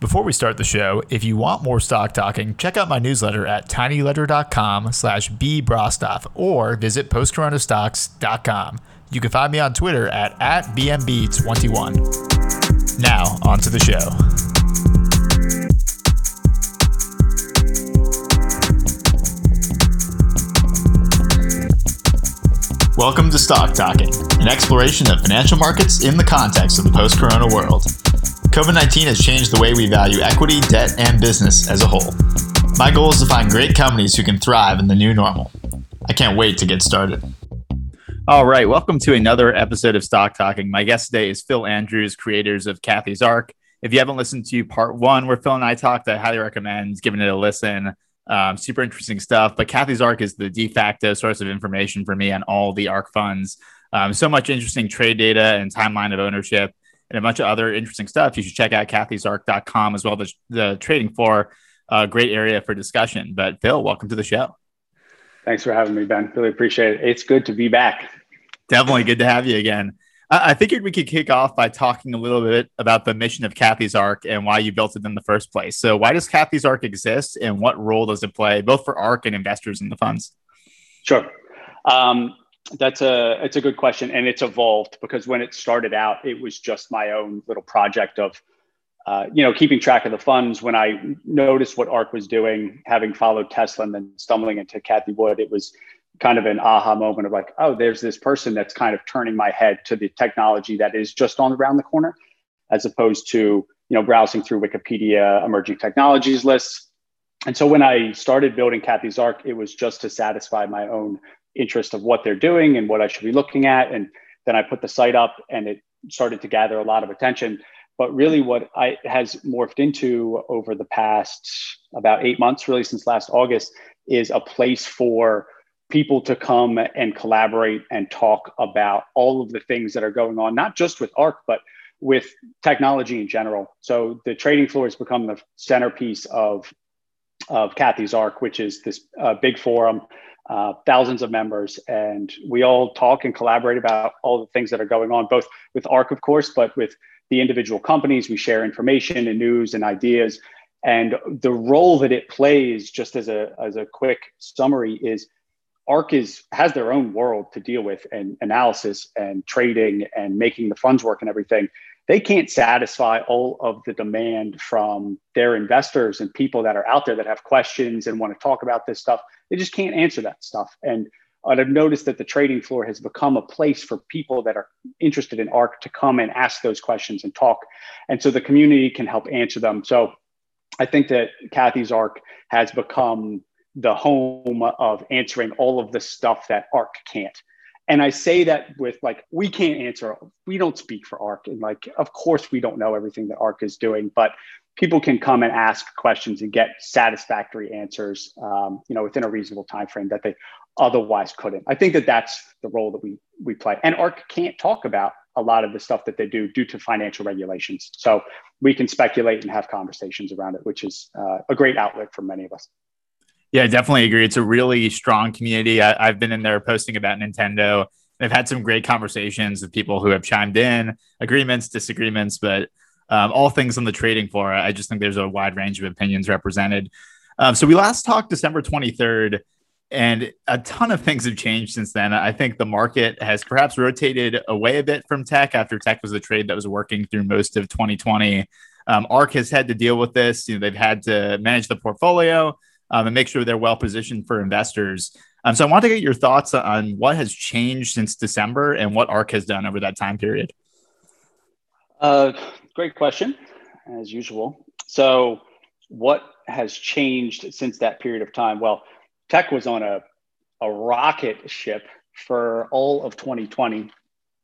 Before we start the show, if you want more stock talking, check out my newsletter at tinyletter.com slash bbrostoff or visit postcoronastocks.com. You can find me on Twitter at, at BMB21. Now, on to the show. Welcome to Stock Talking, an exploration of financial markets in the context of the post corona world. COVID 19 has changed the way we value equity, debt, and business as a whole. My goal is to find great companies who can thrive in the new normal. I can't wait to get started. All right, welcome to another episode of Stock Talking. My guest today is Phil Andrews, creators of Cathie's Ark. If you haven't listened to part one where Phil and I talked, I highly recommend giving it a listen. Um, super interesting stuff. But Cathie's Ark is the de facto source of information for me on all the ARK funds. Um, so much interesting trade data and timeline of ownership and a bunch of other interesting stuff, you should check out cathiesark.com as well as the trading floor. A great area for discussion. But Phil, welcome to the show. Thanks for having me, Ben. Really appreciate it. It's good to be back. Definitely good to have you again. I figured we could kick off by talking a little bit about the mission of Cathie's Ark and why you built it in the first place. So, why does Cathie's Ark exist, and what role does it play, both for Ark and investors in the funds? Sure. Um, that's a it's a good question, and it's evolved because when it started out, it was just my own little project of, uh, you know, keeping track of the funds. When I noticed what ARK was doing, having followed Tesla and then stumbling into Cathie Wood, it was kind of an aha moment of like, oh, there's this person that's kind of turning my head to the technology that is just on around the corner, as opposed to you know browsing through Wikipedia emerging technologies lists. And so when I started building Cathie's Ark, it was just to satisfy my own interest of what they're doing and what I should be looking at. And then I put the site up and it started to gather a lot of attention. But really, what I has morphed into over the past about eight months, really since last August, is a place for people to come and collaborate and talk about all of the things that are going on, not just with ARK, but with technology in general. So the trading floor has become the centerpiece of of Cathie's Ark, which is this uh, big forum uh, thousands of members, and we all talk and collaborate about all the things that are going on, both with ARK, of course, but with the individual companies. We share information and news and ideas. And the role that it plays, just as a, as a quick summary, is ARK is has their own world to deal with and analysis and trading and making the funds work and everything. They can't satisfy all of the demand from their investors and people that are out there that have questions and want to talk about this stuff they just can't answer that stuff. And uh, I've noticed that the trading floor has become a place for people that are interested in ARK to come and ask those questions and talk. And so the community can help answer them. So I think that Cathie's Ark has become the home of answering all of the stuff that ARK can't. And I say that with like, we can't answer, we don't speak for ARK. And like, of course, we don't know everything that ARK is doing, but people can come and ask questions and get satisfactory answers, um, you know, within a reasonable time frame that they otherwise couldn't. I think that that's the role that we we play. And ARK can't talk about a lot of the stuff that they do due to financial regulations. So we can speculate and have conversations around it, which is uh, a great outlet for many of us. Yeah, I definitely agree. It's a really strong community. I, I've been in there posting about Nintendo. I've had some great conversations with people who have chimed in, agreements, disagreements, but um, all things on the trading floor. I just think there's a wide range of opinions represented. Um, so we last talked December 23rd, and a ton of things have changed since then. I think the market has perhaps rotated away a bit from tech after tech was the trade that was working through most of 2020. Um, ARK has had to deal with this. You know, they've had to manage the portfolio um, and make sure they're well positioned for investors. Um, so I want to get your thoughts on what has changed since December and what ARK has done over that time period. Uh, great question, as usual. So, what has changed since that period of time? Well, tech was on a, a rocket ship for all of 2020.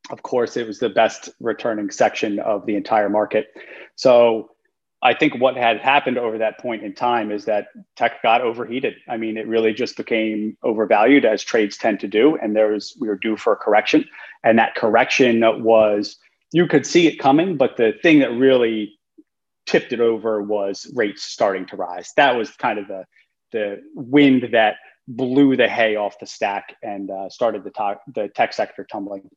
Of course, it was the best returning section of the entire market. So, I think what had happened over that point in time is that tech got overheated. I mean, it really just became overvalued as trades tend to do, and there was we were due for a correction, and that correction was you could see it coming, but the thing that really tipped it over was rates starting to rise. That was kind of the the wind that blew the hay off the stack and uh, started the, to- the tech sector tumbling,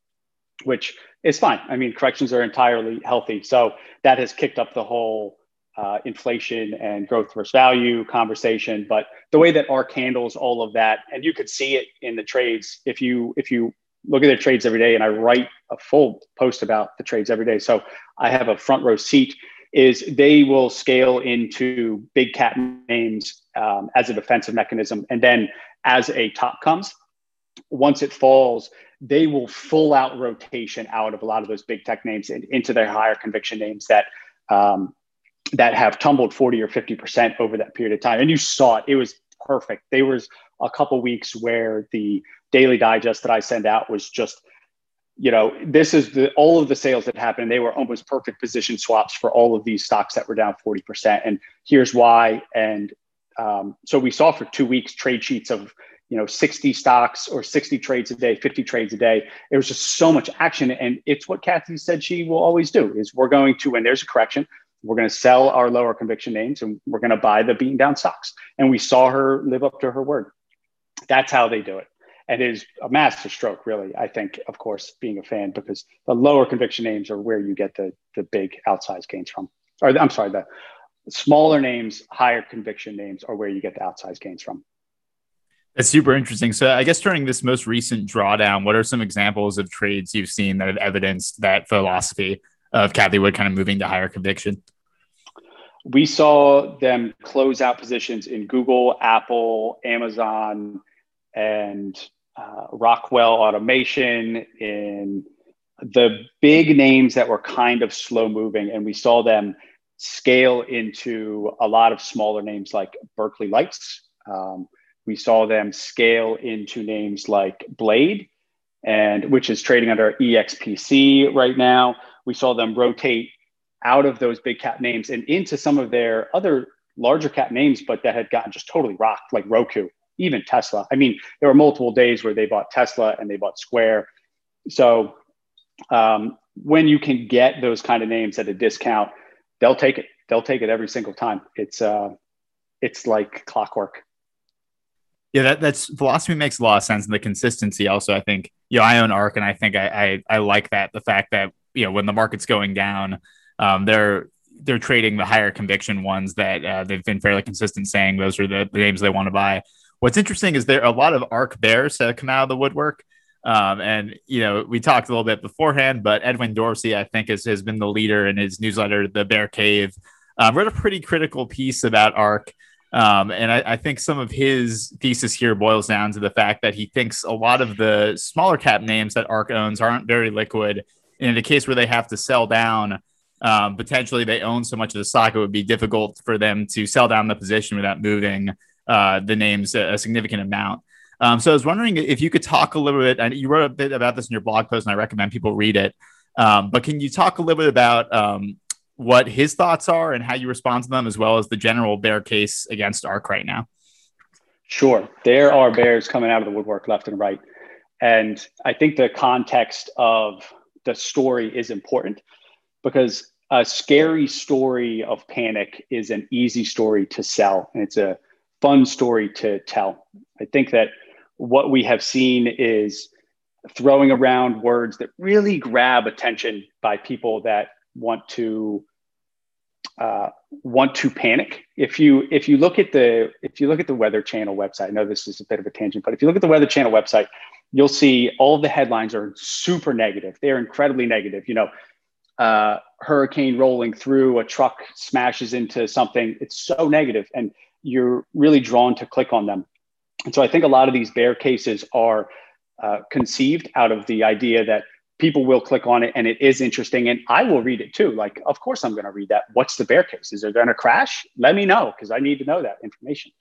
which is fine. I mean, corrections are entirely healthy. So that has kicked up the whole uh, inflation and growth versus value conversation, but the way that ARK handles all of that, and you could see it in the trades if you if you look at their trades every day, and I write a full post about the trades every day. So I have a front row seat. Is they will scale into big cap names um, as a defensive mechanism, and then as a top comes, once it falls, they will full out rotation out of a lot of those big tech names and into their higher conviction names that um, that have tumbled 40 or 50% over that period of time. And you saw it, it was perfect. There was a couple weeks where the daily digest that I send out was just, you know, this is the all of the sales that happened. They were almost perfect position swaps for all of these stocks that were down 40%. And here's why. And um, so we saw for two weeks trade sheets of you know 60 stocks or 60 trades a day 50 trades a day it was just so much action and it's what Cathie said she will always do is we're going to when there's a correction we're going to sell our lower conviction names and we're going to buy the beaten down stocks and we saw her live up to her word. That's how they do it. And it is a master stroke really i think of course being a fan because the lower conviction names are where you get the the big outsized gains from. Or i'm sorry the smaller names higher conviction names are where you get the outsized gains from. That's super interesting. So, I guess during this most recent drawdown, what are some examples of trades you've seen that have evidenced that philosophy of Cathie Wood kind of moving to higher conviction? We saw them close out positions in Google, Apple, Amazon, and uh, Rockwell Automation, in the big names that were kind of slow moving. And we saw them scale into a lot of smaller names like Berkeley Lights. Um, we saw them scale into names like Blade, and which is trading under EXPC right now. We saw them rotate out of those big cap names and into some of their other larger cap names, but that had gotten just totally rocked, like Roku, even Tesla. I mean, there were multiple days where they bought Tesla and they bought Square. So um, when you can get those kind of names at a discount, they'll take it. They'll take it every single time. It's uh, it's like clockwork. Yeah, that that's philosophy makes a lot of sense, and the consistency also. I think you know I own Ark, and I think I I, I like that the fact that you know when the market's going down, um, they're they're trading the higher conviction ones that uh, they've been fairly consistent saying those are the, the names they want to buy. What's interesting is there are a lot of ark bears that come out of the woodwork. Um, and you know, we talked a little bit beforehand, but Edwin Dorsey, I think, has, has been the leader in his newsletter, The Bear Cave. Um, wrote a pretty critical piece about ARK. um, and I, I, think some of his thesis here boils down to the fact that he thinks a lot of the smaller cap names that ARK owns aren't very liquid. In a case where they have to sell down, um, potentially they own so much of the stock, it would be difficult for them to sell down the position without moving uh, the names a, a significant amount. Um, so I was wondering if you could talk a little bit, and you wrote a bit about this in your blog post, and I recommend people read it. Um, but can you talk a little bit about um, what his thoughts are and how you respond to them, as well as the general bear case against ARK right now. Sure. There are bears coming out of the woodwork left and right. And I think the context of the story is important because a scary story of panic is an easy story to sell and it's a fun story to tell. I think that what we have seen is throwing around words that really grab attention by people that want to uh, want to panic. If you if you look at the if you look at the Weather Channel website, I know this is a bit of a tangent, but if you look at the Weather Channel website, you'll see all of the headlines are super negative. They're incredibly negative. You know, uh, hurricane rolling through, a truck smashes into something. It's so negative, and you're really drawn to click on them. And so I think a lot of these bear cases are uh, conceived out of the idea that people will click on it and it is interesting and i will read it too like of course i'm going to read that what's the bear case is it going to crash let me know because i need to know that information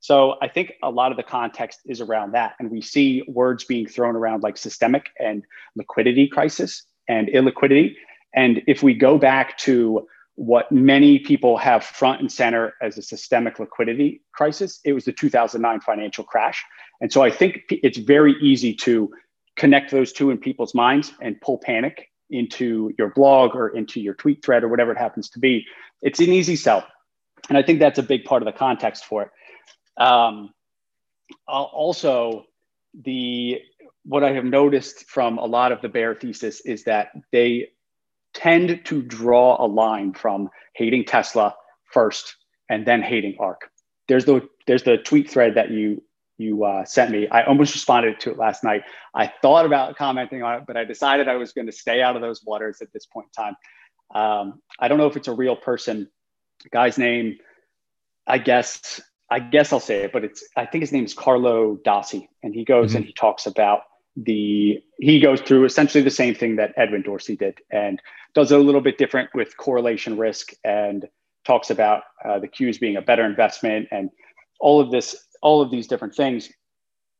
so i think a lot of the context is around that and we see words being thrown around like systemic and liquidity crisis and illiquidity and if we go back to what many people have front and center as a systemic liquidity crisis it was the 2009 financial crash and so i think it's very easy to connect those two in people's minds and pull panic into your blog or into your tweet thread or whatever it happens to be, it's an easy sell. And I think that's a big part of the context for it. Um, also, the what I have noticed from a lot of the bear thesis is that they tend to draw a line from hating Tesla, first and then hating Arc. There's the there's the tweet thread that you you uh, sent me. I almost responded to it last night. I thought about commenting on it, but I decided I was going to stay out of those waters at this point in time. Um, I don't know if it's a real person. Guy's name, I guess. I guess I'll say it, but it's. I think his name is Carlo Dossi, and he goes mm-hmm. and he talks about the. He goes through essentially the same thing that Edwin Dorsey did, and does it a little bit different with correlation risk, and talks about uh, the Qs being a better investment, and all of this, all of these different things.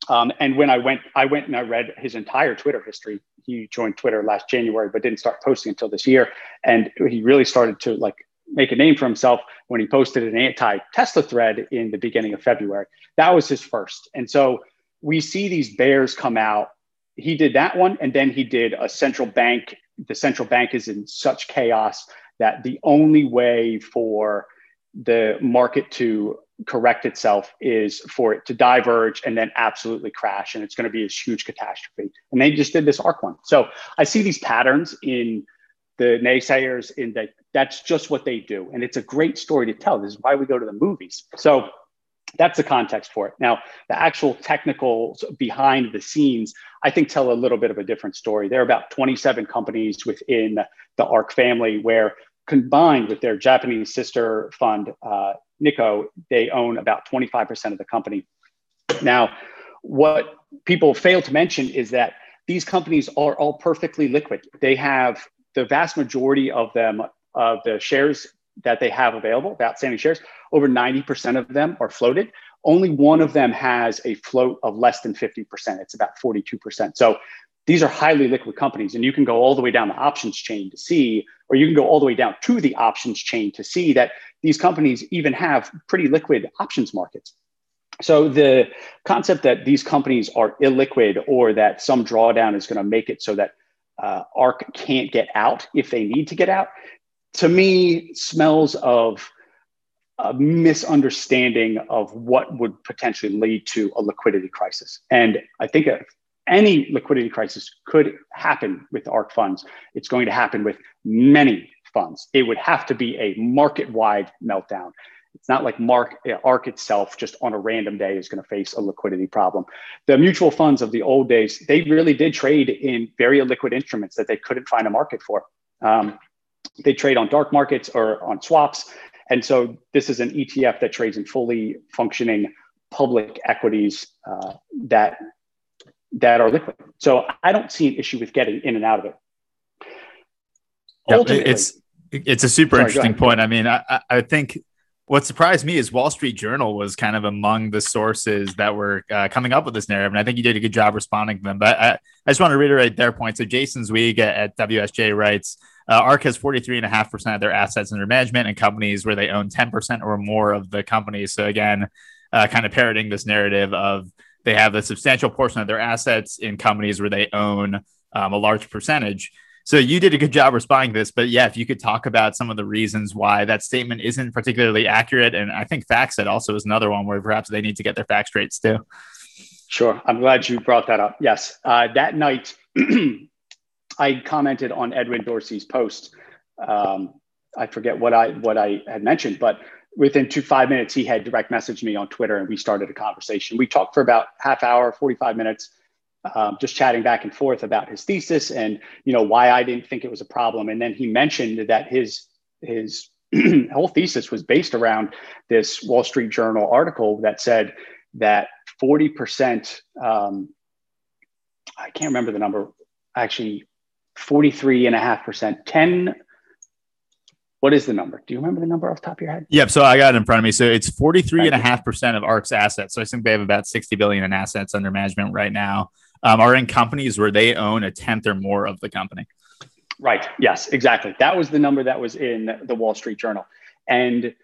Um, and when I went, I went and I read his entire Twitter history. He joined Twitter last January, but didn't start posting until this year. And he really started to like make a name for himself when he posted an anti-Tesla thread in the beginning of February. That was his first. And so we see these bears come out. He did that one, and then he did a central bank. The central bank is in such chaos that the only way for the market to correct itself is for it to diverge and then absolutely crash and it's going to be a huge catastrophe and they just did this ark one so i see these patterns in the naysayers in that that's just what they do. And it's a great story to tell. This is why we go to the movies. So that's the context for it. Now the actual technicals behind the scenes i think tell a little bit of a different story. There are about 27 companies within the ark family where combined with their Japanese sister fund, uh, Nikko, they own about 25% of the company. Now, what people fail to mention is that these companies are all perfectly liquid. They have the vast majority of them, of the shares that they have available, the outstanding shares, over 90% of them are floated. Only one of them has a float of less than 50%. It's about 42%. So these are highly liquid companies, and you can go all the way down the options chain to see, or you can go all the way down to the options chain to see that these companies even have pretty liquid options markets. So the concept that these companies are illiquid or that some drawdown is going to make it so that uh, ARK can't get out if they need to get out, to me smells of a misunderstanding of what would potentially lead to a liquidity crisis. And I think any liquidity crisis could happen with ARK funds. It's going to happen with many funds. It would have to be a market wide meltdown. It's not like Mark, ARK itself just on a random day is going to face a liquidity problem. The mutual funds of the old days, they really did trade in very illiquid instruments that they couldn't find a market for. Um, they trade on dark markets or on swaps. And so this is an ETF that trades in fully functioning public equities uh, that that are liquid. So I don't see an issue with getting in and out of it. Yeah, it's it's a super sorry, interesting point. I mean, I, I think what surprised me is Wall Street Journal was kind of among the sources that were uh, coming up with this narrative, and I think you did a good job responding to them. But I, I just want to reiterate their point. So Jason Zweig at, at WSJ writes. Uh, ARK has 43.5% of their assets under management in companies where they own 10% or more of the companies. So, again, uh, kind of parroting this narrative of they have a substantial portion of their assets in companies where they own um, a large percentage. So you did a good job responding to this, but yeah, if you could talk about some of the reasons why that statement isn't particularly accurate, and I think FactSet also is another one where perhaps they need to get their facts straight too. Sure, I'm glad you brought that up. Yes, uh, that night I commented on Edwin Dorsey's post. Um, I forget what I what I had mentioned, but within two five minutes he had direct messaged me on twitter and we started a conversation we talked for about half hour 45 minutes um, just chatting back and forth about his thesis and you know why i didn't think it was a problem and then he mentioned that his his whole thesis was based around this wall street journal article that said that 40% um, i can't remember the number actually 43 and a half percent 10 what is the number? Do you remember the number off the top of your head? Yep. So I got it in front of me. So it's 43.5% of ARK's assets. So I think they have about 60 billion in assets under management right now, um, are in companies where they own a tenth or more of the company. Right. Yes, exactly. That was the number that was in the Wall Street Journal. And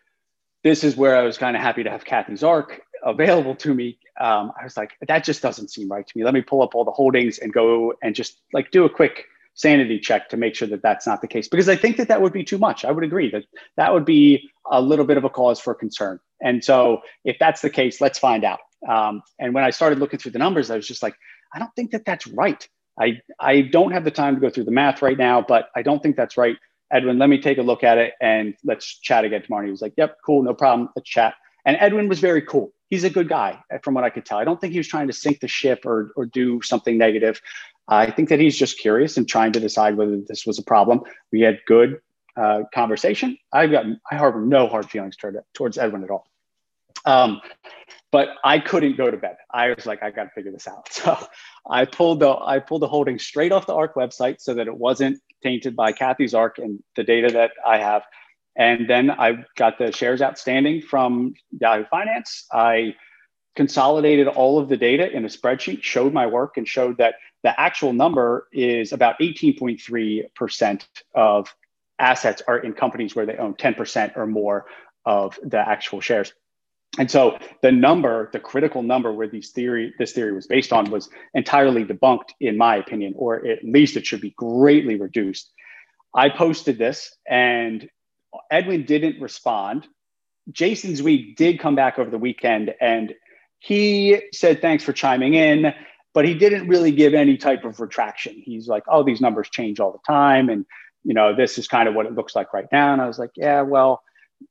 this is where I was kind of happy to have Cathie's Ark available to me. Um, I was like, that just doesn't seem right to me. Let me pull up all the holdings and go and just like do a quick sanity check to make sure that that's not the case because i think that that would be too much i would agree that that would be a little bit of a cause for concern and so if that's the case let's find out um, and when i started looking through the numbers i was just like i don't think that that's right i i don't have the time to go through the math right now but i don't think that's right Edwin, let me take a look at it and let's chat again tomorrow. And he was like, Yep, cool, no problem. Let's chat. And Edwin was very cool. He's a good guy, from what I could tell. I don't think he was trying to sink the ship or, or do something negative. I think that he's just curious and trying to decide whether this was a problem. We had good uh, conversation. I've got I harbor no hard feelings toward, towards Edwin at all. Um, but I couldn't go to bed. I was like, I got to figure this out. So I pulled the I pulled the holding straight off the ARK website so that it wasn't tainted by Cathie's Ark and the data that I have. And then I got the shares outstanding from Yahoo Finance. I consolidated all of the data in a spreadsheet, showed my work, and showed that the actual number is about 18.3% of assets are in companies where they own 10% or more of the actual shares. And so the number, the critical number where these theory, this theory was based on was entirely debunked, in my opinion, or at least it should be greatly reduced. I posted this and Edwin didn't respond. Jason Zweig did come back over the weekend and he said, thanks for chiming in, but he didn't really give any type of retraction. He's like, oh, these numbers change all the time. And, you know, this is kind of what it looks like right now. And I was like, yeah, well,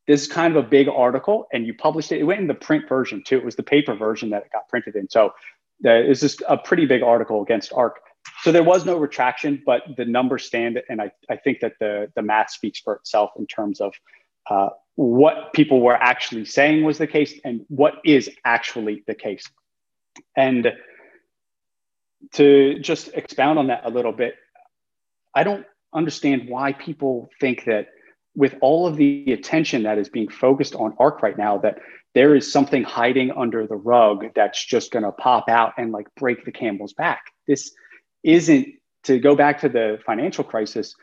this is kind of a big article and you published it. It went in the print version too. It was the paper version that it got printed in. So this is a pretty big article against ARK. So there was no retraction, but the numbers stand. And I, I think that the, the math speaks for itself in terms of uh, what people were actually saying was the case and what is actually the case. And to just expound on that a little bit, I don't understand why people think that with all of the attention that is being focused on ARK right now, that there is something hiding under the rug that's just going to pop out and like break the camel's back. This isn't to go back to the financial crisis.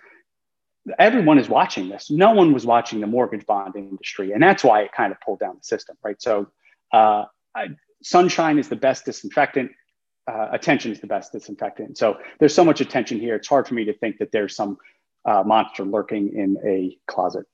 Everyone is watching this. No one was watching the mortgage bond industry, and that's why it kind of pulled down the system, right? So, uh, I, sunshine is the best disinfectant. Uh, attention is the best disinfectant. So there's so much attention here. It's hard for me to think that there's some uh, monster lurking in a closet.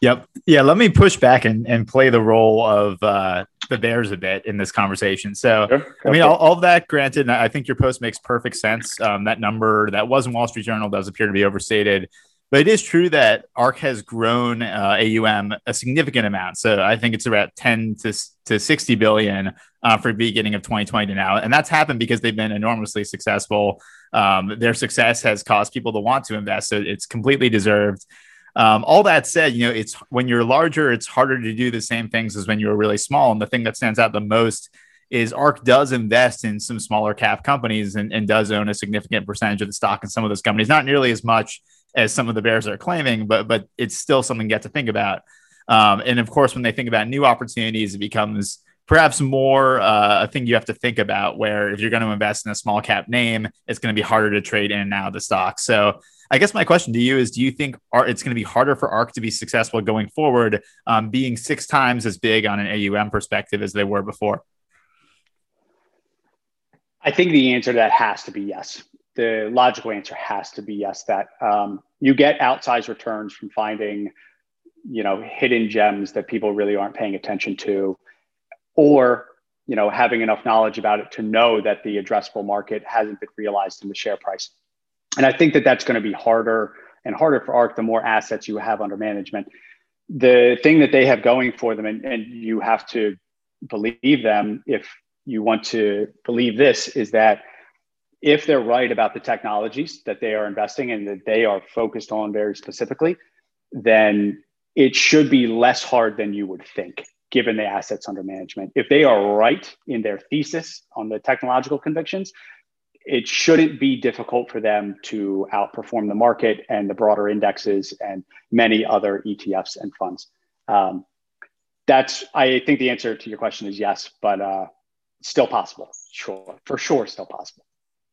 Yep. Yeah. Let me push back and, and play the role of uh, the Bears a bit in this conversation. So, sure. I mean, all, all, that granted, I think your post makes perfect sense. Um, that number that was in Wall Street Journal does appear to be overstated. But it is true that ARK has grown uh, AUM a significant amount. So I think it's about 10 to, to 60 billion uh, for the beginning of 2020 to now. And that's happened because they've been enormously successful. Um, their success has caused people to want to invest. So it's completely deserved. Um, all that said, you know, it's when you're larger, it's harder to do the same things as when you're really small. And the thing that stands out the most is ARK does invest in some smaller cap companies and, and does own a significant percentage of the stock in some of those companies, not nearly as much as some of the Bears are claiming, but but it's still something you have to think about. Um, and of course, when they think about new opportunities, it becomes perhaps more uh, a thing you have to think about. Where if you're going to invest in a small cap name, it's going to be harder to trade in and out of the stock. So I guess my question to you is: Do you think it's going to be harder for ARK to be successful going forward, um, being six times as big on an AUM perspective as they were before? I think the answer to that has to be yes the logical answer has to be yes that um, you get outsized returns from finding you know hidden gems that people really aren't paying attention to or you know having enough knowledge about it to know that the addressable market hasn't been realized in the share price. And i think that that's going to be harder and harder for ARK the more assets you have under management. The thing that they have going for them and, and you have to believe them if you want to believe this is that if they're right about the technologies that they are investing in that they are focused on very specifically, then it should be less hard than you would think given the assets under management. If they are right in their thesis on the technological convictions, it shouldn't be difficult for them to outperform the market and the broader indexes and many other ETFs and funds. Um, that's, I think the answer to your question is yes, but uh, still possible. Sure, for sure, still possible.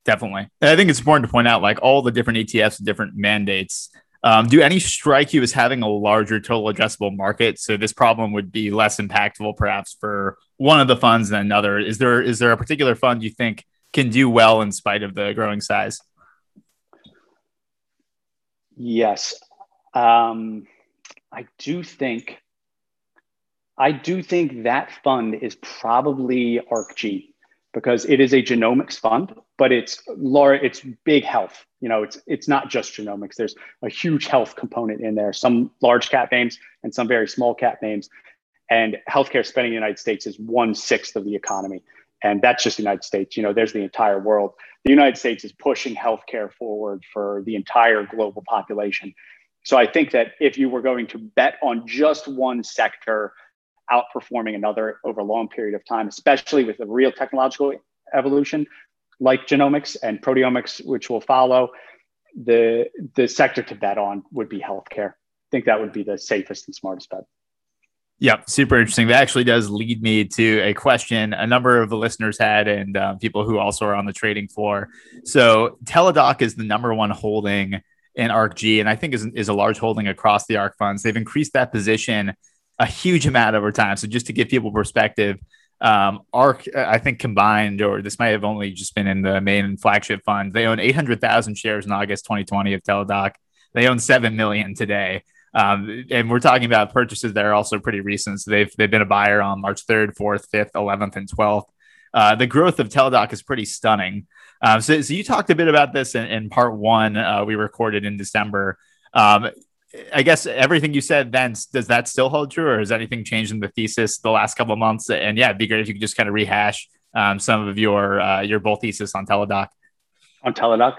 Definitely. And I think it's important to point out like all the different ETFs different mandates. Um, do any strike you as having a larger total addressable market? So this problem would be less impactful perhaps for one of the funds than another. Is there is there a particular fund you think can do well in spite of the growing size? Yes. Um, I do think I do think that fund is probably ARKG because it is a genomics fund, but it's large, it's big health. You know, it's it's not just genomics. There's a huge health component in there. Some large cap names and some very small cap names. And healthcare spending in the United States is one sixth of the economy, and that's just the United States. You know, there's the entire world. The United States is pushing healthcare forward for the entire global population. So I think that if you were going to bet on just one sector outperforming another over a long period of time, especially with the real technological evolution like genomics and proteomics, which will follow, the the sector to bet on would be healthcare. I think that would be the safest and smartest bet. Yeah, super interesting. That actually does lead me to a question a number of the listeners had and uh, people who also are on the trading floor. So, Teladoc is the number one holding in ARKG, and I think is, is a large holding across the ARK funds. They've increased that position a huge amount over time. So just to give people perspective, um, ARK, I think combined, or this might have only just been in the main flagship fund. They own 800,000 shares in August 2020 of Teladoc. They own 7 million today. Um, and we're talking about purchases that are also pretty recent. So they've, they've been a buyer on March 3rd, 4th, 5th, 11th, and 12th. Uh, the growth of Teladoc is pretty stunning. Um, so, so you talked a bit about this in, in part one, uh, we recorded in December. Um, I guess everything you said then does that still hold true, or has anything changed in the thesis the last couple of months? And yeah, it'd be great if you could just kind of rehash um, some of your uh, your bull thesis on Teladoc. On Teladoc,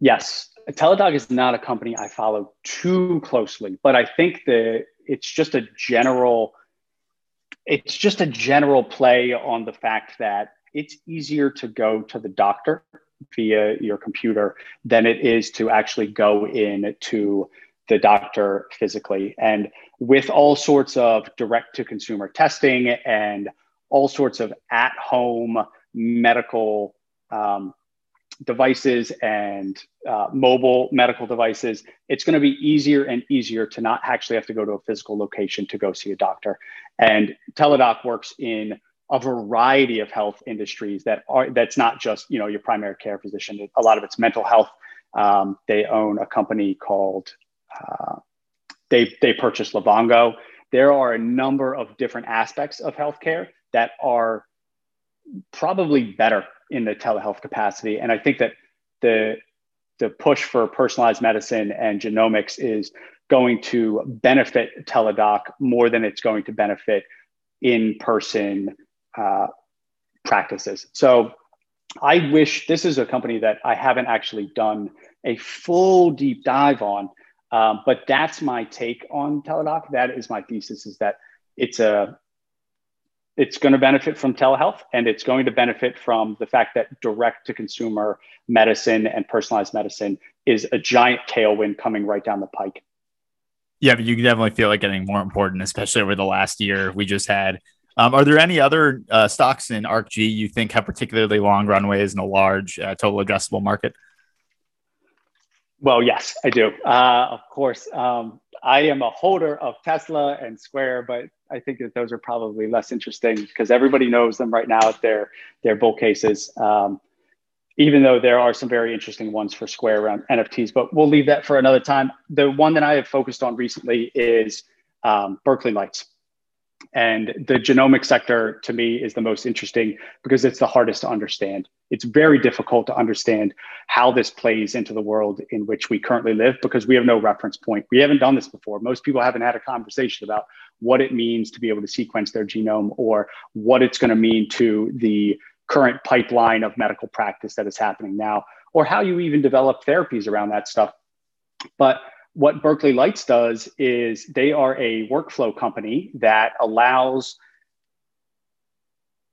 yes, Teladoc is not a company I follow too closely, but I think that it's just a general it's just a general play on the fact that it's easier to go to the doctor via your computer than it is to actually go in to the doctor physically. And with all sorts of direct to consumer testing and all sorts of at home medical um, devices and uh, mobile medical devices, it's going to be easier and easier to not actually have to go to a physical location to go see a doctor. And Teladoc works in a variety of health industries that are that's not just you know your primary care physician. A lot of it's mental health. Um, they own a company called uh, they they purchased Livongo. There are a number of different aspects of healthcare that are probably better in the telehealth capacity, and I think that the the push for personalized medicine and genomics is going to benefit teladoc more than it's going to benefit in person uh, practices. So I wish this is a company that I haven't actually done a full deep dive on um, but that's my take on Teladoc. That is my thesis: is that it's a it's going to benefit from telehealth and it's going to benefit from the fact that direct to consumer medicine and personalized medicine is a giant tailwind coming right down the pike. Yeah, but you definitely feel like getting more important, especially over the last year we just had. Um, are there any other uh, stocks in ARKG you think have particularly long runways in a large uh, total addressable market? Well, yes, I do. Uh, of course, um, I am a holder of Tesla and Square, but I think that those are probably less interesting because everybody knows them right now. They're they're bull cases. Um, even though there are some very interesting ones for Square around NFTs, but we'll leave that for another time. The one that I have focused on recently is um, Berkeley Lights. And the genomic sector to me is the most interesting because it's the hardest to understand. It's very difficult to understand how this plays into the world in which we currently live because we have no reference point. We haven't done this before. Most people haven't had a conversation about what it means to be able to sequence their genome or what it's going to mean to the current pipeline of medical practice that is happening now, or how you even develop therapies around that stuff. But what Berkeley Lights does is they are a workflow company that allows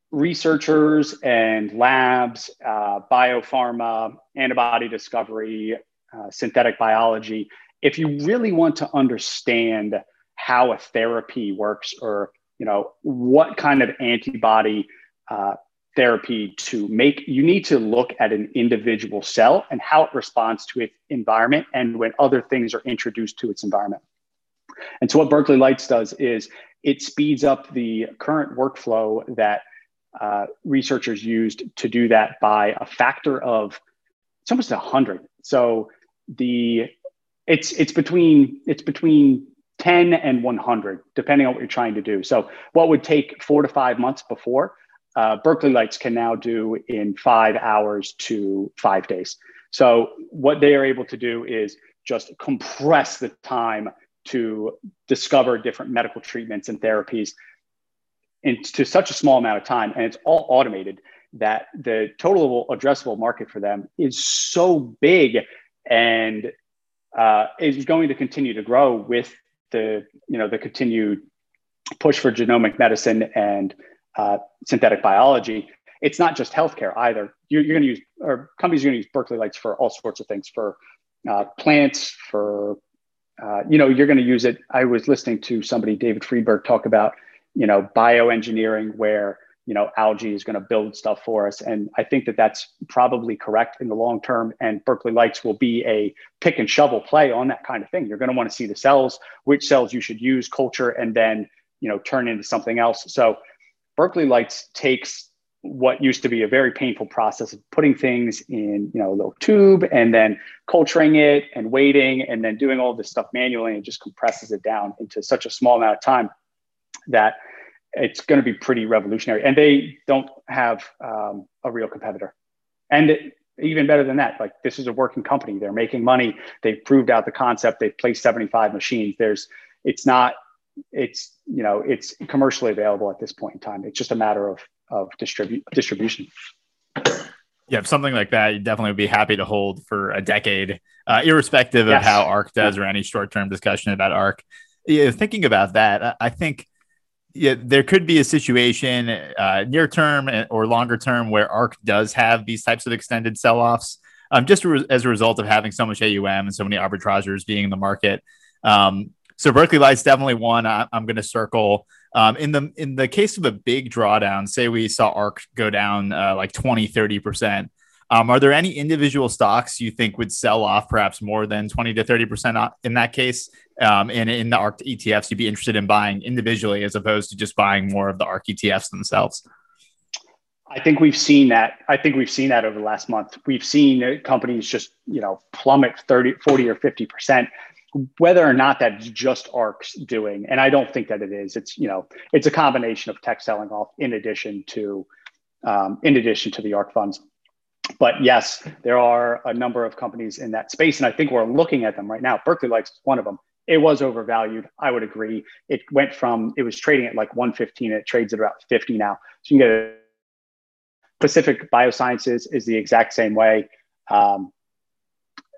researchers and labs, uh, biopharma, antibody discovery, uh, synthetic biology, if you really want to understand how a therapy works or you know what kind of antibody uh, therapy to make, you need to look at an individual cell and how it responds to its environment and when other things are introduced to its environment. And so, what Berkeley Lights does is it speeds up the current workflow that uh, researchers used to do that by a factor of it's almost a hundred. So the it's it's between it's between 10 and 100 depending on what you're trying to do so what would take four to five months before uh, Berkeley Lights can now do in five hours to five days. So what they are able to do is just compress the time to discover different medical treatments and therapies into such a small amount of time, and it's all automated that the total addressable market for them is so big and uh, is going to continue to grow with the you know the continued push for genomic medicine and uh, synthetic biology. It's not just healthcare either. You're, you're going to use or companies are going to use Berkeley Lights for all sorts of things for uh, plants for uh, you know you're going to use it. I was listening to somebody David Friedberg talk about you know bioengineering where you know algae is going to build stuff for us and i think that that's probably correct in the long term and berkeley lights will be a pick and shovel play on that kind of thing you're going to want to see the cells which cells you should use culture and then you know turn into something else so berkeley lights takes what used to be a very painful process of putting things in you know a little tube and then culturing it and waiting and then doing all this stuff manually and just compresses it down into such a small amount of time that it's going to be pretty revolutionary. And they don't have um, a real competitor. And it, even better than that, like this is a working company. They're making money. They've proved out the concept. They've placed 75 machines. There's, it's not, it's, you know, it's commercially available at this point in time. It's just a matter of, of distribute distribution. Yeah, something like that, you definitely would be happy to hold for a decade, uh, irrespective yes. of how ARK does yeah. or any short term discussion about ARK. Yeah, thinking about that, I think yeah, there could be a situation uh, near term or longer term where ARK does have these types of extended sell offs, um, just as a result of having so much AUM and so many arbitrageurs being in the market. Um, so Berkeley Lights definitely one I- am going to circle. Um, in the in the case of a big drawdown, say we saw ARK go down uh, like 20, 30 percent. Um, are there any individual stocks you think would sell off perhaps more than 20 to 30% in that case? Um, and in the ARK ETFs, you'd be interested in buying individually as opposed to just buying more of the ARK ETFs themselves? I think we've seen that. I think we've seen that over the last month. We've seen companies just, you know, plummet 30, 40 or 50%, whether or not that's just ARK's doing. And I don't think that it is. It's, you know, it's a combination of tech selling off in addition to, um, in addition to the ARK funds but yes, there are a number of companies in that space, and I think we're looking at them right now. Berkeley is one of them. It was overvalued. I would agree. It went from it was trading at like 115. and It trades at about 50 now. So you can get Pacific Biosciences is the exact same way. Um,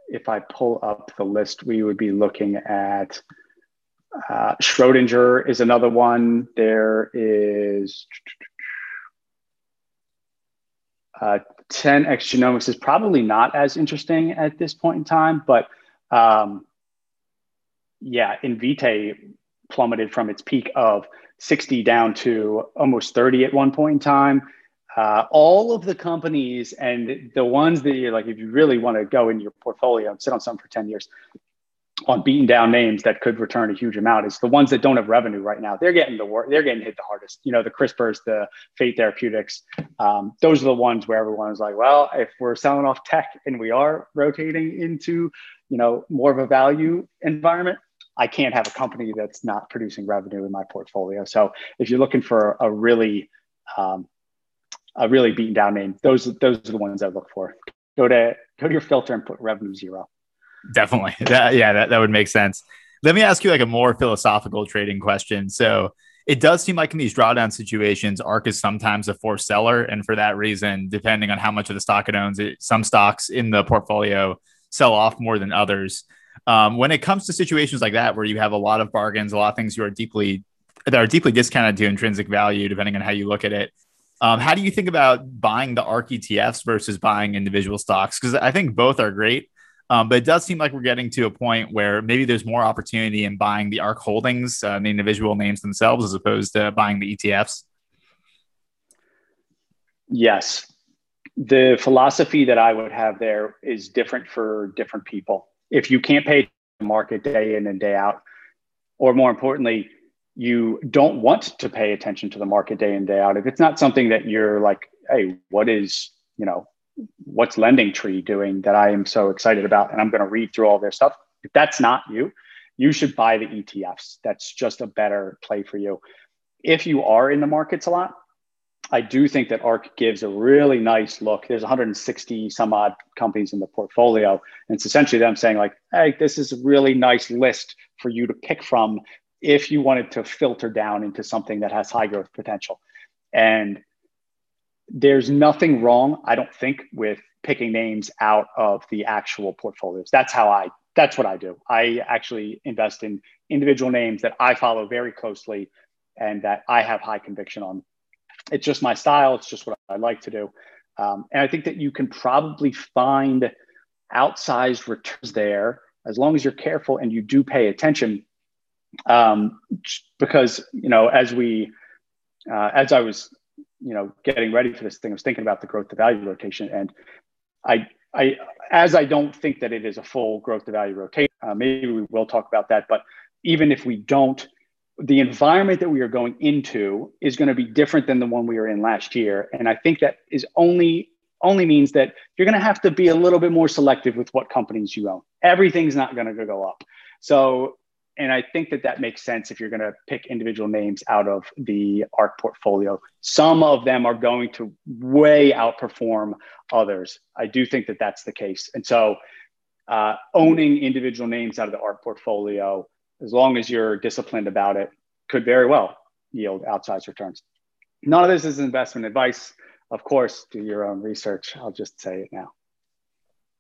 if I pull up the list, we would be looking at uh, Schrodinger is another one. There is uh, 10x genomics is probably not as interesting at this point in time, but um, yeah, Invitae plummeted from its peak of 60 down to almost 30 at one point in time. Uh, all of the companies and the ones that you're like, if you really want to go in your portfolio and sit on something for 10 years, on beaten down names that could return a huge amount is the ones that don't have revenue right now. They're getting the work. They're getting hit the hardest. You know, the CRISPRs, the Fate Therapeutics. Um, those are the ones where everyone is like, well, if we're selling off tech and we are rotating into, you know, more of a value environment, I can't have a company that's not producing revenue in my portfolio. So if you're looking for a really, um, a really beaten down name, those those are the ones I look for. Go to go to your filter and put revenue zero. Definitely. That, yeah, that, that would make sense. Let me ask you like a more philosophical trading question. So it does seem like in these drawdown situations, ARK is sometimes a forced seller. And for that reason, depending on how much of the stock it owns, it, some stocks in the portfolio sell off more than others. Um, when it comes to situations like that, where you have a lot of bargains, a lot of things you are deeply that are deeply discounted to intrinsic value, depending on how you look at it. Um, how do you think about buying the ARK ETFs versus buying individual stocks? Because I think both are great. Um, but it does seem like we're getting to a point where maybe there's more opportunity in buying the ARK holdings, uh, the individual names themselves, as opposed to buying the ETFs. Yes. The philosophy that I would have there is different for different people. If you can't pay market day in and day out, or more importantly, you don't want to pay attention to the market day in day out. If it's not something that you're like, hey, what is you know what's lending tree doing that i am so excited about and i'm going to read through all their stuff if that's not you you should buy the etfs that's just a better play for you if you are in the markets a lot I do think that ARK gives a really nice look. There's 160 some odd companies in the portfolio. And it's essentially them saying, like, hey, this is a really nice list for you to pick from if you wanted to filter down into something that has high growth potential. And there's nothing wrong, I don't think, with picking names out of the actual portfolios. That's how I that's what I do. I actually invest in individual names that I follow very closely and that I have high conviction on. It's just my style. It's just what I like to do. Um, and I think that you can probably find outsized returns there as long as you're careful and you do pay attention. Um, because, you know, as we, uh, as I was, you know, getting ready for this thing, I was thinking about the growth to value rotation. And I, I, as I don't think that it is a full growth to value rotation, uh, maybe we will talk about that. But even if we don't, the environment that we are going into is going to be different than the one we were in last year. And I think that is only only means that you're going to have to be a little bit more selective with what companies you own. Everything's not going to go up. So and I think that that makes sense if you're going to pick individual names out of the ARK portfolio. Some of them are going to way outperform others. I do think that that's the case. And so, uh, owning individual names out of the ARK portfolio, as long as you're disciplined about it, could very well yield outsized returns. None of this is investment advice. Of course, do your own research. I'll just say it now.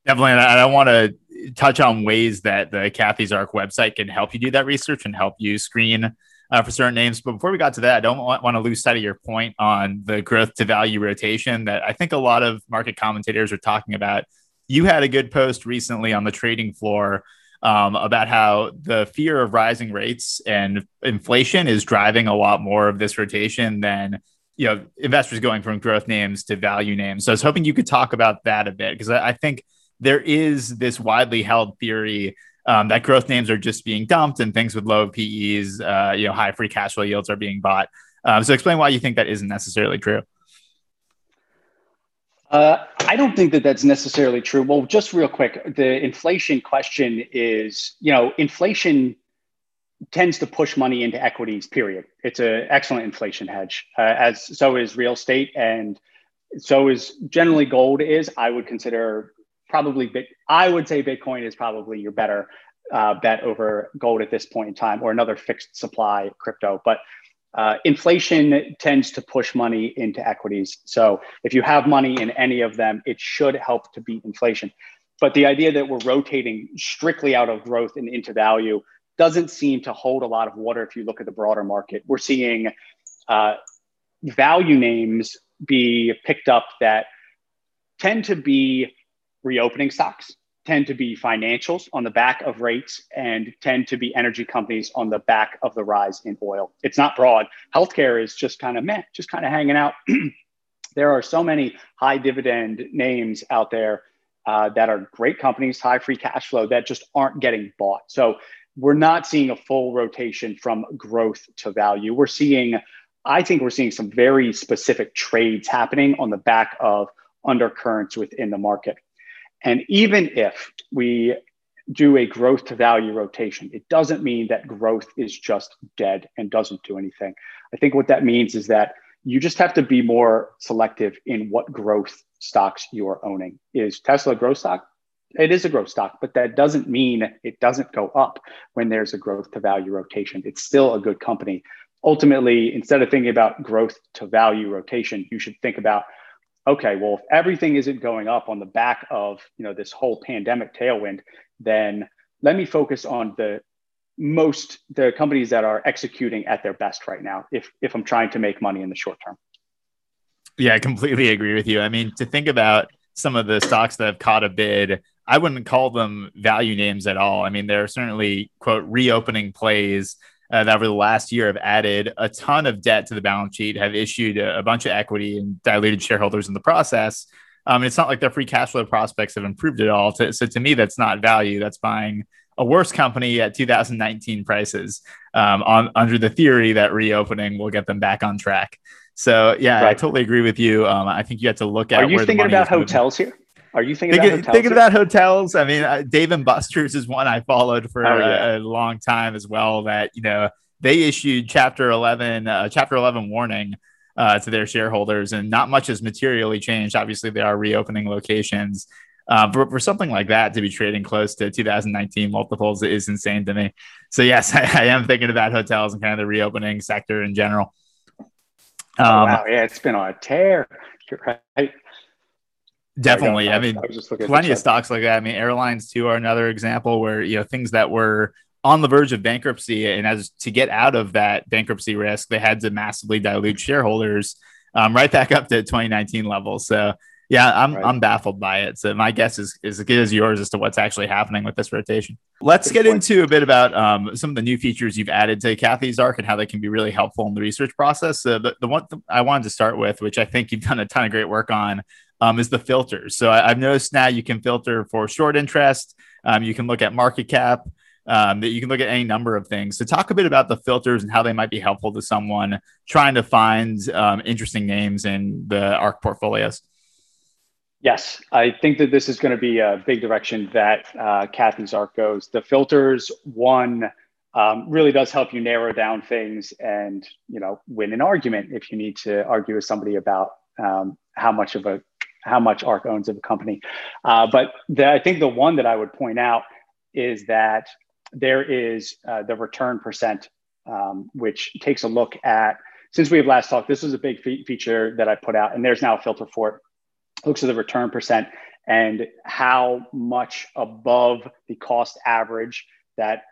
Definitely. And I want to touch on ways that the Cathie's Ark website can help you do that research and help you screen uh, for certain names. But before we got to that, I don't want, want to lose sight of your point on the growth to value rotation that I think a lot of market commentators are talking about. You had a good post recently on the trading floor um, about how the fear of rising rates and inflation is driving a lot more of this rotation than you know investors going from growth names to value names. So I was hoping you could talk about that a bit because I, I think there is this widely held theory um, that growth names are just being dumped and things with low PEs, uh, you know, high free cash flow yields are being bought. Um, so explain why you think that isn't necessarily true. Uh, I don't think that that's necessarily true. Well, just real quick, the inflation question is, you know, inflation tends to push money into equities. Period. It's an excellent inflation hedge, uh, as so is real estate, and so is generally gold. Is I would consider probably bit, I would say Bitcoin is probably your better uh, bet over gold at this point in time, or another fixed supply crypto. But uh, inflation tends to push money into equities. So if you have money in any of them, it should help to beat inflation. But the idea that we're rotating strictly out of growth and into value doesn't seem to hold a lot of water if you look at the broader market. We're seeing uh, value names be picked up that tend to be reopening stocks tend to be financials on the back of rates and tend to be energy companies on the back of the rise in oil. It's not broad. Healthcare is just kind of meh, just kind of hanging out. there are so many high dividend names out there uh, that are great companies, high free cash flow that just aren't getting bought. So we're not seeing a full rotation from growth to value. We're seeing, I think we're seeing some very specific trades happening on the back of undercurrents within the market. And even if we do a growth to value rotation, it doesn't mean that growth is just dead and doesn't do anything. I think what that means is that you just have to be more selective in what growth stocks you are owning. Is Tesla a growth stock? It is a growth stock, but that doesn't mean it doesn't go up when there's a growth to value rotation. It's still a good company. Ultimately, instead of thinking about growth to value rotation, you should think about okay, well, if everything isn't going up on the back of you know this whole pandemic tailwind, then let me focus on the most the companies that are executing at their best right now. If if I'm trying to make money in the short term. Yeah, I completely agree with you. I mean, to think about some of the stocks that have caught a bid, I wouldn't call them value names at all. I mean, they're certainly quote reopening plays uh, that over the last year have added a ton of debt to the balance sheet, have issued a, a bunch of equity and diluted shareholders in the process. Um, and it's not like their free cash flow prospects have improved at all. To, so to me, that's not value. That's buying a worse company at 2019 prices um, on under the theory that reopening will get them back on track. So yeah, right. I totally agree with you. Um, I think you have to look at. Are you thinking about hotels moving. here? Are you thinking, thinking about hotels? Thinking about hotels. I mean, uh, Dave and Buster's is one I followed for oh, yeah. a, a, long time as well. That you know they issued Chapter Eleven, uh, Chapter Eleven warning uh, to their shareholders, and not much has materially changed. Obviously, they are reopening locations. Uh, for, for something like that to be trading close to 2019 multiples is insane to me. So yes, I, I am thinking about hotels and kind of the reopening sector in general. Oh, um, oh, wow, yeah, it's been on a tear. You're right. Definitely. I, I mean, I plenty of stocks like that. I mean, airlines too are another example where you know things that were on the verge of bankruptcy, and as to get out of that bankruptcy risk, they had to massively dilute shareholders um, right back up to 2019 levels. So yeah, I'm right. I'm baffled by it. So my guess is, is as good as yours as to what's actually happening with this rotation. Let's get into a bit about um, some of the new features you've added to Cathie's Ark and how they can be really helpful in the research process. Uh, the, the one th- I wanted to start with, which I think you've done a ton of great work on, um, is the filters. So I, have noticed now you can filter for short interest. Um, you can look at market cap. Um, that you can look at any number of things. So talk a bit about the filters and how they might be helpful to someone trying to find um, interesting names in the ARK portfolios. Yes, I think that this is going to be a big direction that uh, Cathie's Ark goes. The filters, one, um, really does help you narrow down things and you know win an argument if you need to argue with somebody about um, how much of a how much ARK owns of a company. Uh, but the, I think the one that I would point out is that there is uh, the return percent, um, which takes a look at, since we have last talked, this was a big fe- feature that I put out, and there's now a filter for it. Looks at the return percent and how much above the cost average that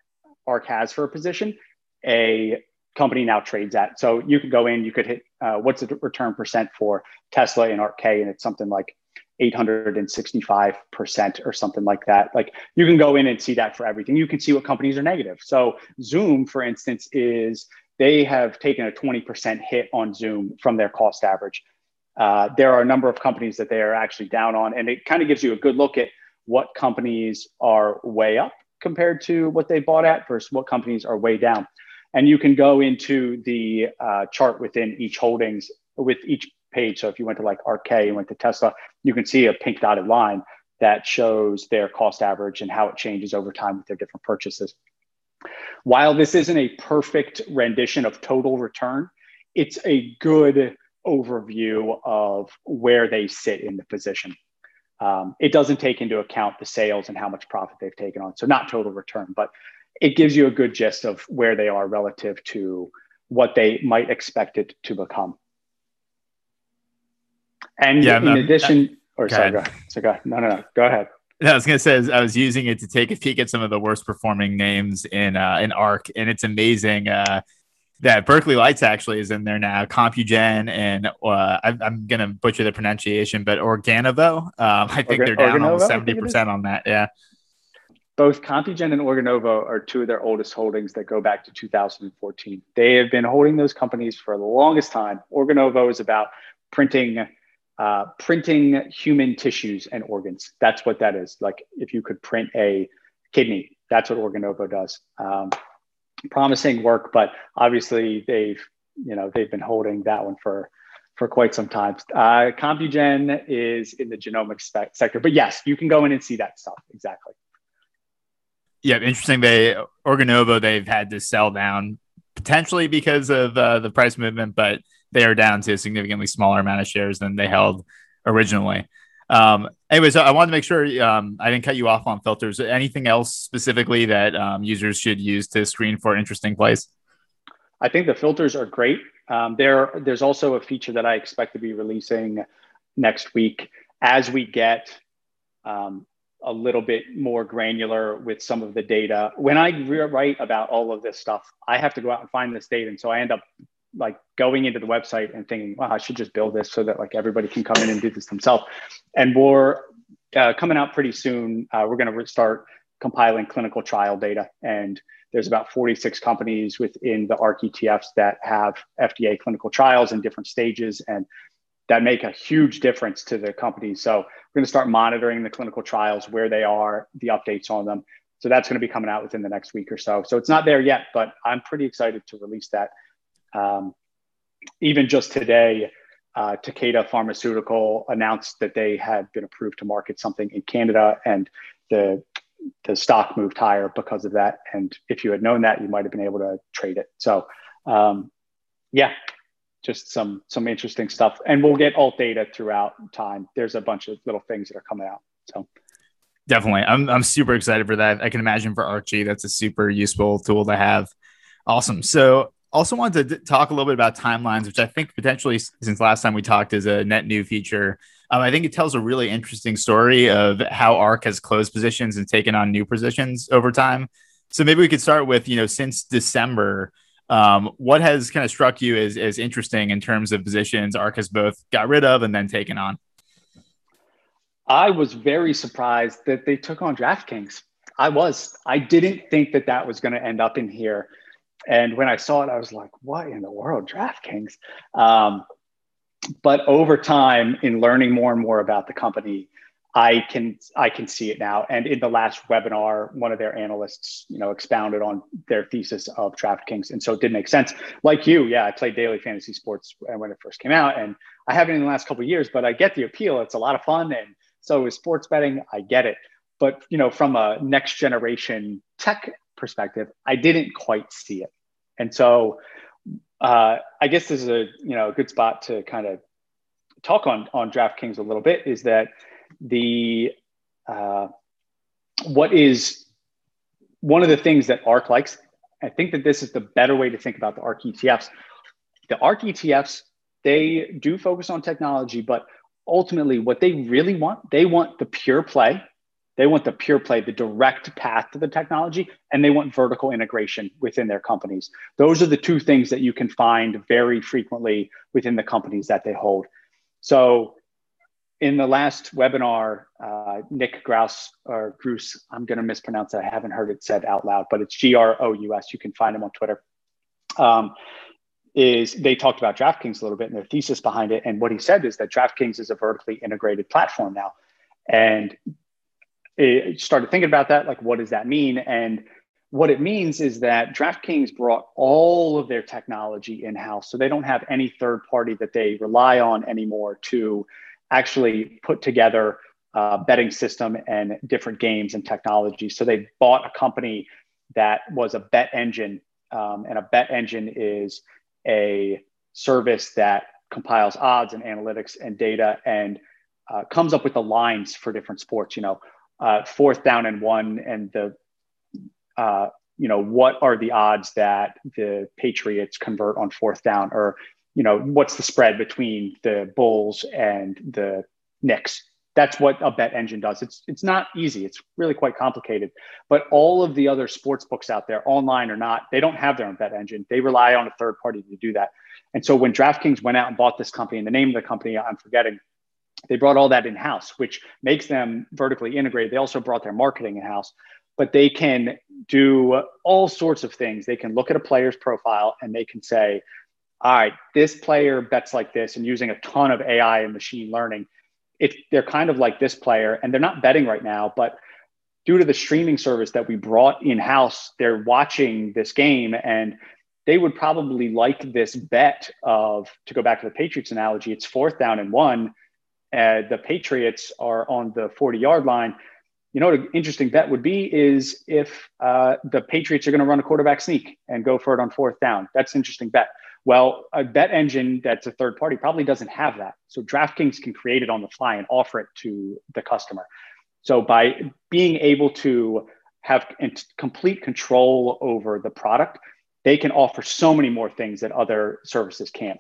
ARK has for a position a company now trades at. So you could go in, you could hit uh, what's the return percent for Tesla and ARK, and it's something like 865% or something like that. Like you can go in and see that for everything. You can see what companies are negative. So Zoom, for instance, is they have taken a 20% hit on Zoom from their cost average. Uh, there are a number of companies that they are actually down on, and it kind of gives you a good look at what companies are way up compared to what they bought at versus what companies are way down. And you can go into the uh, chart within each holdings with each page. So if you went to like ARK and went to Tesla, you can see a pink dotted line that shows their cost average and how it changes over time with their different purchases. While this isn't a perfect rendition of total return, it's a good overview of where they sit in the position. Um, it doesn't take into account the sales and how much profit they've taken on. So not total return, but it gives you a good gist of where they are relative to what they might expect it to become. And yeah, in I'm, addition, or sorry, go, so go, no, no, no, go ahead. I was gonna say I was using it to take a peek at some of the worst performing names in uh, in ARK, and it's amazing uh, that Berkeley Lights actually is in there now. Compugen and uh, I'm, I'm, gonna butcher the pronunciation, but Organovo. Um, I think Organ- they're down Organovo, almost seventy percent on that. Yeah both Compugen and Organovo are two of their oldest holdings that go back to 2014. They have been holding those companies for the longest time. Organovo is about printing uh, printing human tissues and organs. That's what that is. Like if you could print a kidney, that's what Organovo does. Um, promising work, but obviously they've you know they've been holding that one for for quite some time. Uh, Compugen is in the genomics spe- sector, but yes, you can go in and see that stuff exactly yeah, interesting. They Organovo they've had to sell down potentially because of uh, the price movement, but they are down to a significantly smaller amount of shares than they held originally. Um, anyway, so I wanted to make sure um, I didn't cut you off on filters. Anything else specifically that um, users should use to screen for interesting plays? I think the filters are great. Um, there, there's also a feature that I expect to be releasing next week as we get um, a little bit more granular with some of the data. When I write about all of this stuff, I have to go out and find this data. And so I end up like going into the website and thinking, wow, I should just build this so that like everybody can come in and do this themselves. And we're uh, coming out pretty soon. Uh, we're going to start compiling clinical trial data. And there's about 46 companies within the ARK ETFs that have FDA clinical trials in different stages. And that make a huge difference to the company. So we're going to start monitoring the clinical trials, where they are, the updates on them. So that's going to be coming out within the next week or so. So it's not there yet, but I'm pretty excited to release that. Um, even just today, uh, Takeda Pharmaceutical announced that they had been approved to market something in Canada, and the the stock moved higher because of that. And if you had known that, you might have been able to trade it. So, um, yeah, just some some interesting stuff. And we'll get alt data throughout time. There's a bunch of little things that are coming out. So definitely, I'm I'm super excited for that. I can imagine for ARKG, that's a super useful tool to have. Awesome. So also wanted to talk a little bit about timelines, which I think potentially since last time we talked is a net new feature. Um, I think it tells a really interesting story of how ARK has closed positions and taken on new positions over time. So maybe we could start with, you know, since December, um, what has kind of struck you as, as interesting in terms of positions ARK has both got rid of and then taken on? I was very surprised that they took on DraftKings. I was. I didn't think that that was going to end up in here. And when I saw it, I was like, what in the world, DraftKings? Um, but over time, in learning more and more about the company, I can I can see it now. And in the last webinar, one of their analysts, you know, expounded on their thesis of DraftKings, and so it did make sense. Like you, yeah, I played daily fantasy sports when it first came out, and I haven't in the last couple years, but I get the appeal. It's a lot of fun, and so is sports betting. I get it, but you know, from a next generation tech perspective, I didn't quite see it, and so uh, I guess this is a you know a good spot to kind of talk on on DraftKings a little bit. Is that the uh, what is one of the things that ARK likes. I think that this is the better way to think about the ARK ETFs. The ARK ETFs, they do focus on technology, but ultimately what they really want, they want the pure play. They want the pure play, the direct path to the technology, and they want vertical integration within their companies. Those are the two things that you can find very frequently within the companies that they hold. So in the last webinar, uh, Nick Grouse or Gruss, I'm going to mispronounce it. I haven't heard it said out loud, but it's G R O U S. You can find him on Twitter. Um, is they talked about DraftKings a little bit and their thesis behind it. And what he said is that DraftKings is a vertically integrated platform now. And it started thinking about that, like, what does that mean? And what it means is that DraftKings brought all of their technology in house. So they don't have any third party that they rely on anymore to actually put together a betting system and different games and technology. So they bought a company that was a bet engine, um, and a bet engine is a service that compiles odds and analytics and data and uh, comes up with the lines for different sports. You know, uh, fourth down and one, and the uh, you know what are the odds that the Patriots convert on fourth down, or you know, what's the spread between the Bulls and the Knicks? That's what a bet engine does. It's it's not easy. It's really quite complicated. But all of the other sports books out there, online or not, they don't have their own bet engine. They rely on a third party to do that. And so when DraftKings went out and bought this company, and the name of the company I'm forgetting, they brought all that in house, which makes them vertically integrated. They also brought their marketing in house, but they can do all sorts of things. They can look at a player's profile and they can say, all right, this player bets like this and using a ton of AI and machine learning. If they're kind of like this player and they're not betting right now, but due to the streaming service that we brought in house, they're watching this game and they would probably like this bet of to go back to the Patriots analogy, it's fourth down and one. Uh, the Patriots are on the 40 yard line. You know what an interesting bet would be is if uh, the Patriots are going to run a quarterback sneak and go for it on fourth down. That's an interesting bet. Well, a bet engine that's a third party probably doesn't have that. So DraftKings can create it on the fly and offer it to the customer. So by being able to have complete control over the product, they can offer so many more things that other services can't.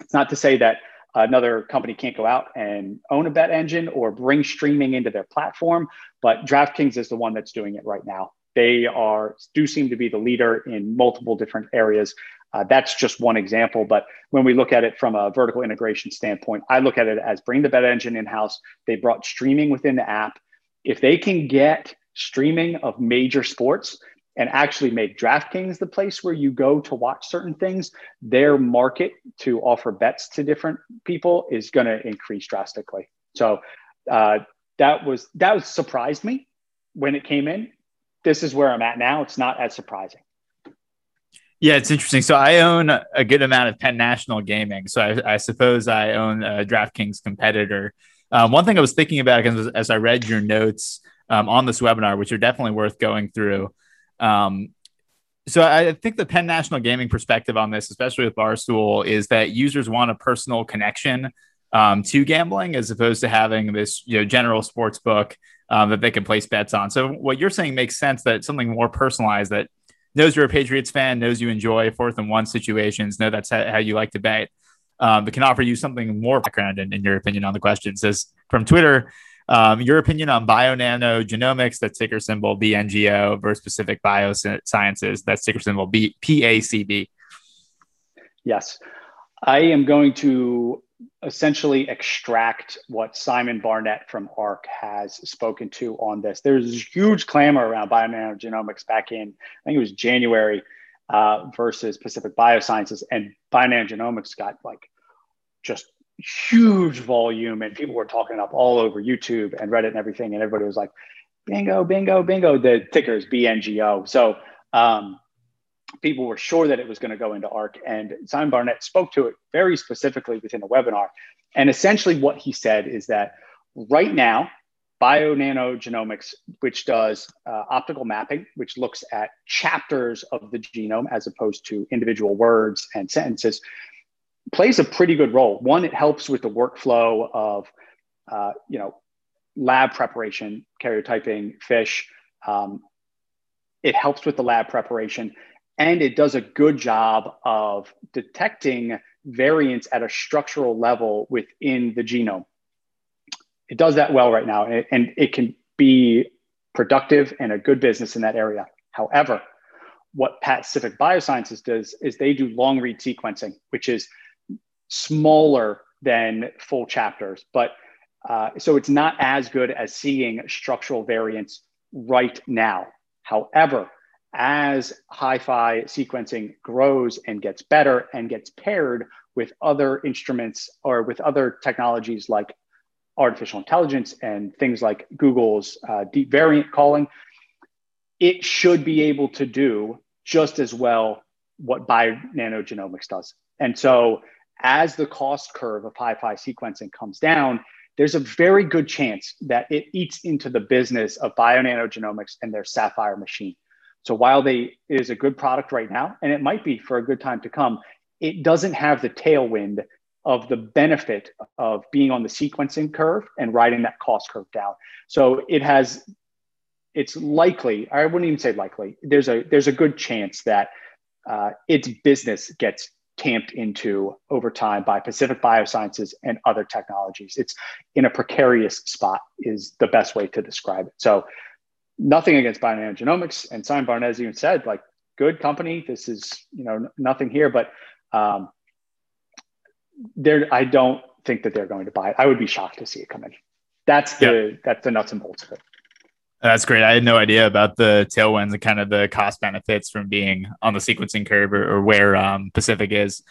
It's not to say that another company can't go out and own a bet engine or bring streaming into their platform, but DraftKings is the one that's doing it right now. They are do seem to be the leader in multiple different areas uh, that's just one example. But when we look at it from a vertical integration standpoint, I look at it as bring the bet engine in house. They brought streaming within the app. If they can get streaming of major sports and actually make DraftKings the place where you go to watch certain things, their market to offer bets to different people is going to increase drastically. So uh, that was that was surprised me when it came in. This is where I'm at now. It's not as surprising. Yeah, it's interesting. So I own a good amount of Penn National Gaming. So I, I suppose I own a DraftKings competitor. Um, one thing I was thinking about as, as I read your notes um, on this webinar, which are definitely worth going through. Um, So I think the Penn National Gaming perspective on this, especially with Barstool, is that users want a personal connection um, to gambling as opposed to having this you know general sports book um, that they can place bets on. So what you're saying makes sense that something more personalized that knows you're a Patriots fan, knows you enjoy fourth and one situations, know that's how you like to bet, um, but can offer you something more background in, in your opinion on the question. It says from Twitter, um, your opinion on Bionano Genomics, that ticker symbol BNGO, versus Pacific Biosciences, that ticker symbol B- PACB. Yes. I am going to essentially extract what Simon Barnett from ARK has spoken to on this. There's huge clamor around Bionano Genomics back in, I think it was January uh, versus Pacific Biosciences, and Bionano Genomics got like just huge volume, and people were talking up all over YouTube and Reddit and everything, and everybody was like, bingo, bingo, bingo. The ticker is BNGO. So, um, people were sure that it was going to go into ARK. And Simon Barnett spoke to it very specifically within the webinar. And essentially, what he said is that right now, Bionano Genomics, which does uh, optical mapping, which looks at chapters of the genome as opposed to individual words and sentences, plays a pretty good role. One, it helps with the workflow of, uh, you know, lab preparation, karyotyping, fish. Um, it helps with the lab preparation and it does a good job of detecting variants at a structural level within the genome. It does that well right now, and it, and it can be productive and a good business in that area. However, what Pacific Biosciences does is they do long read sequencing, which is smaller than full chapters, but uh, so it's not as good as seeing structural variants right now. However, as HiFi sequencing grows and gets better and gets paired with other instruments or with other technologies like artificial intelligence and things like Google's uh, DeepVariant calling, it should be able to do just as well what Bionano Genomics does. And so, as the cost curve of HiFi sequencing comes down, there's a very good chance that it eats into the business of Bionano Genomics and their Saphyr machine. So while they is a good product right now, and it might be for a good time to come, it doesn't have the tailwind of the benefit of being on the sequencing curve and riding that cost curve down. So it has, it's likely, I wouldn't even say likely, there's a there's a good chance that uh, its business gets tamped into over time by Pacific Biosciences and other technologies. It's in a precarious spot is the best way to describe it. So nothing against Bionano Genomics. And Simon Barnes even said, like, good company. This is, you know, nothing here, but um, there, I don't think that they're going to buy it. I would be shocked to see it come in. That's the, that's the nuts and bolts of it. That's great. I had no idea about the tailwinds and kind of the cost benefits from being on the sequencing curve or, or where um, Pacific is.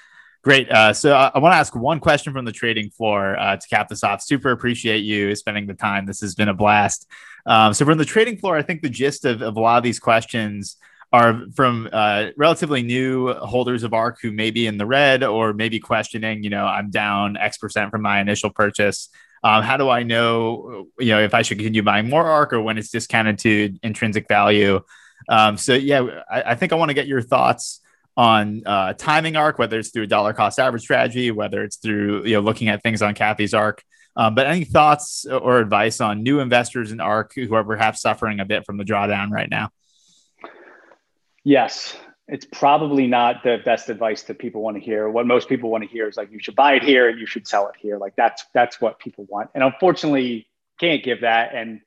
Great. Uh, so I, I want to ask one question from the trading floor uh, to cap this off. Super appreciate you spending the time. This has been a blast. Um, so from the trading floor, I think the gist of, of a lot of these questions are from uh, relatively new holders of ARK who may be in the red or maybe questioning, you know, I'm down X percent from my initial purchase. Um, how do I know, you know, if I should continue buying more ARK or when it's discounted to intrinsic value? Um, so yeah, I, I think I want to get your thoughts on uh, timing ARK, whether it's through a dollar cost average strategy, whether it's through you know looking at things on Cathie's Ark. Um, but any thoughts or advice on new investors in ARK who are perhaps suffering a bit from the drawdown right now? Yes, it's probably not the best advice that people want to hear. What most people want to hear is like you should buy it here and you should sell it here. Like that's that's what people want. And unfortunately, can't give that. And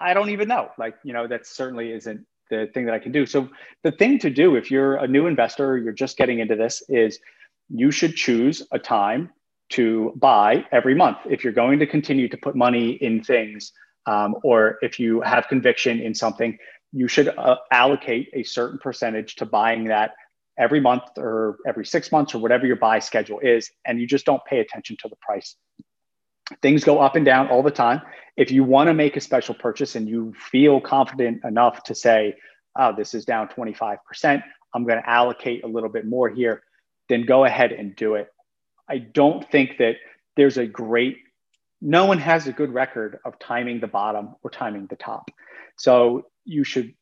I don't even know. Like you know, that certainly isn't the thing that I can do. So the thing to do if you're a new investor, you're just getting into this, is you should choose a time to buy every month. If you're going to continue to put money in things, um, or if you have conviction in something, you should uh, allocate a certain percentage to buying that every month or every six months or whatever your buy schedule is. And you just don't pay attention to the price. Things go up and down all the time. If you want to make a special purchase and you feel confident enough to say, oh, this is down 25%, I'm going to allocate a little bit more here, then go ahead and do it. I don't think that there's a great, no one has a good record of timing the bottom or timing the top. So you should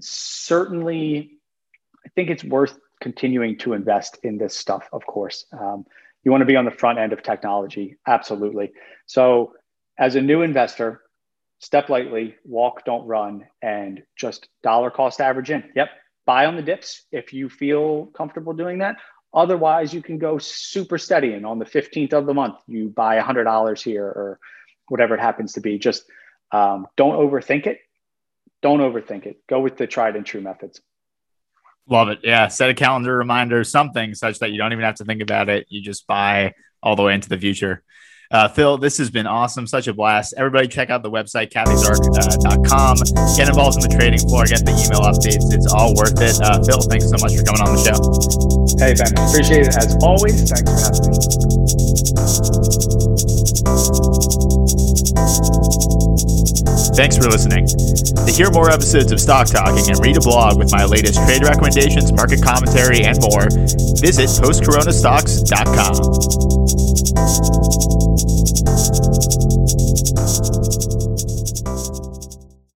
certainly I think it's worth continuing to invest in this stuff, of course. Um, you want to be on the front end of technology, absolutely. So, as a new investor, step lightly, walk, don't run, and just dollar cost average in. Yep, buy on the dips if you feel comfortable doing that. Otherwise, you can go super steady, and on the 15th of the month, you buy $100 here or whatever it happens to be. Just um, don't overthink it. Don't overthink it. Go with the tried and true methods. Love it. Yeah. Set a calendar reminder, something such that you don't even have to think about it. You just buy all the way into the future. Uh, Phil, this has been awesome. Such a blast. Everybody check out the website, cathiesark.com. Uh, get involved in the trading floor, get the email updates. It's all worth it. Uh, Phil, thanks so much for coming on the show. Hey, Ben. Appreciate it as always. Thanks for having me. Thanks for listening. To hear more episodes of Stock Talking and read a blog with my latest trade recommendations, market commentary, and more, visit postcoronastocks.com.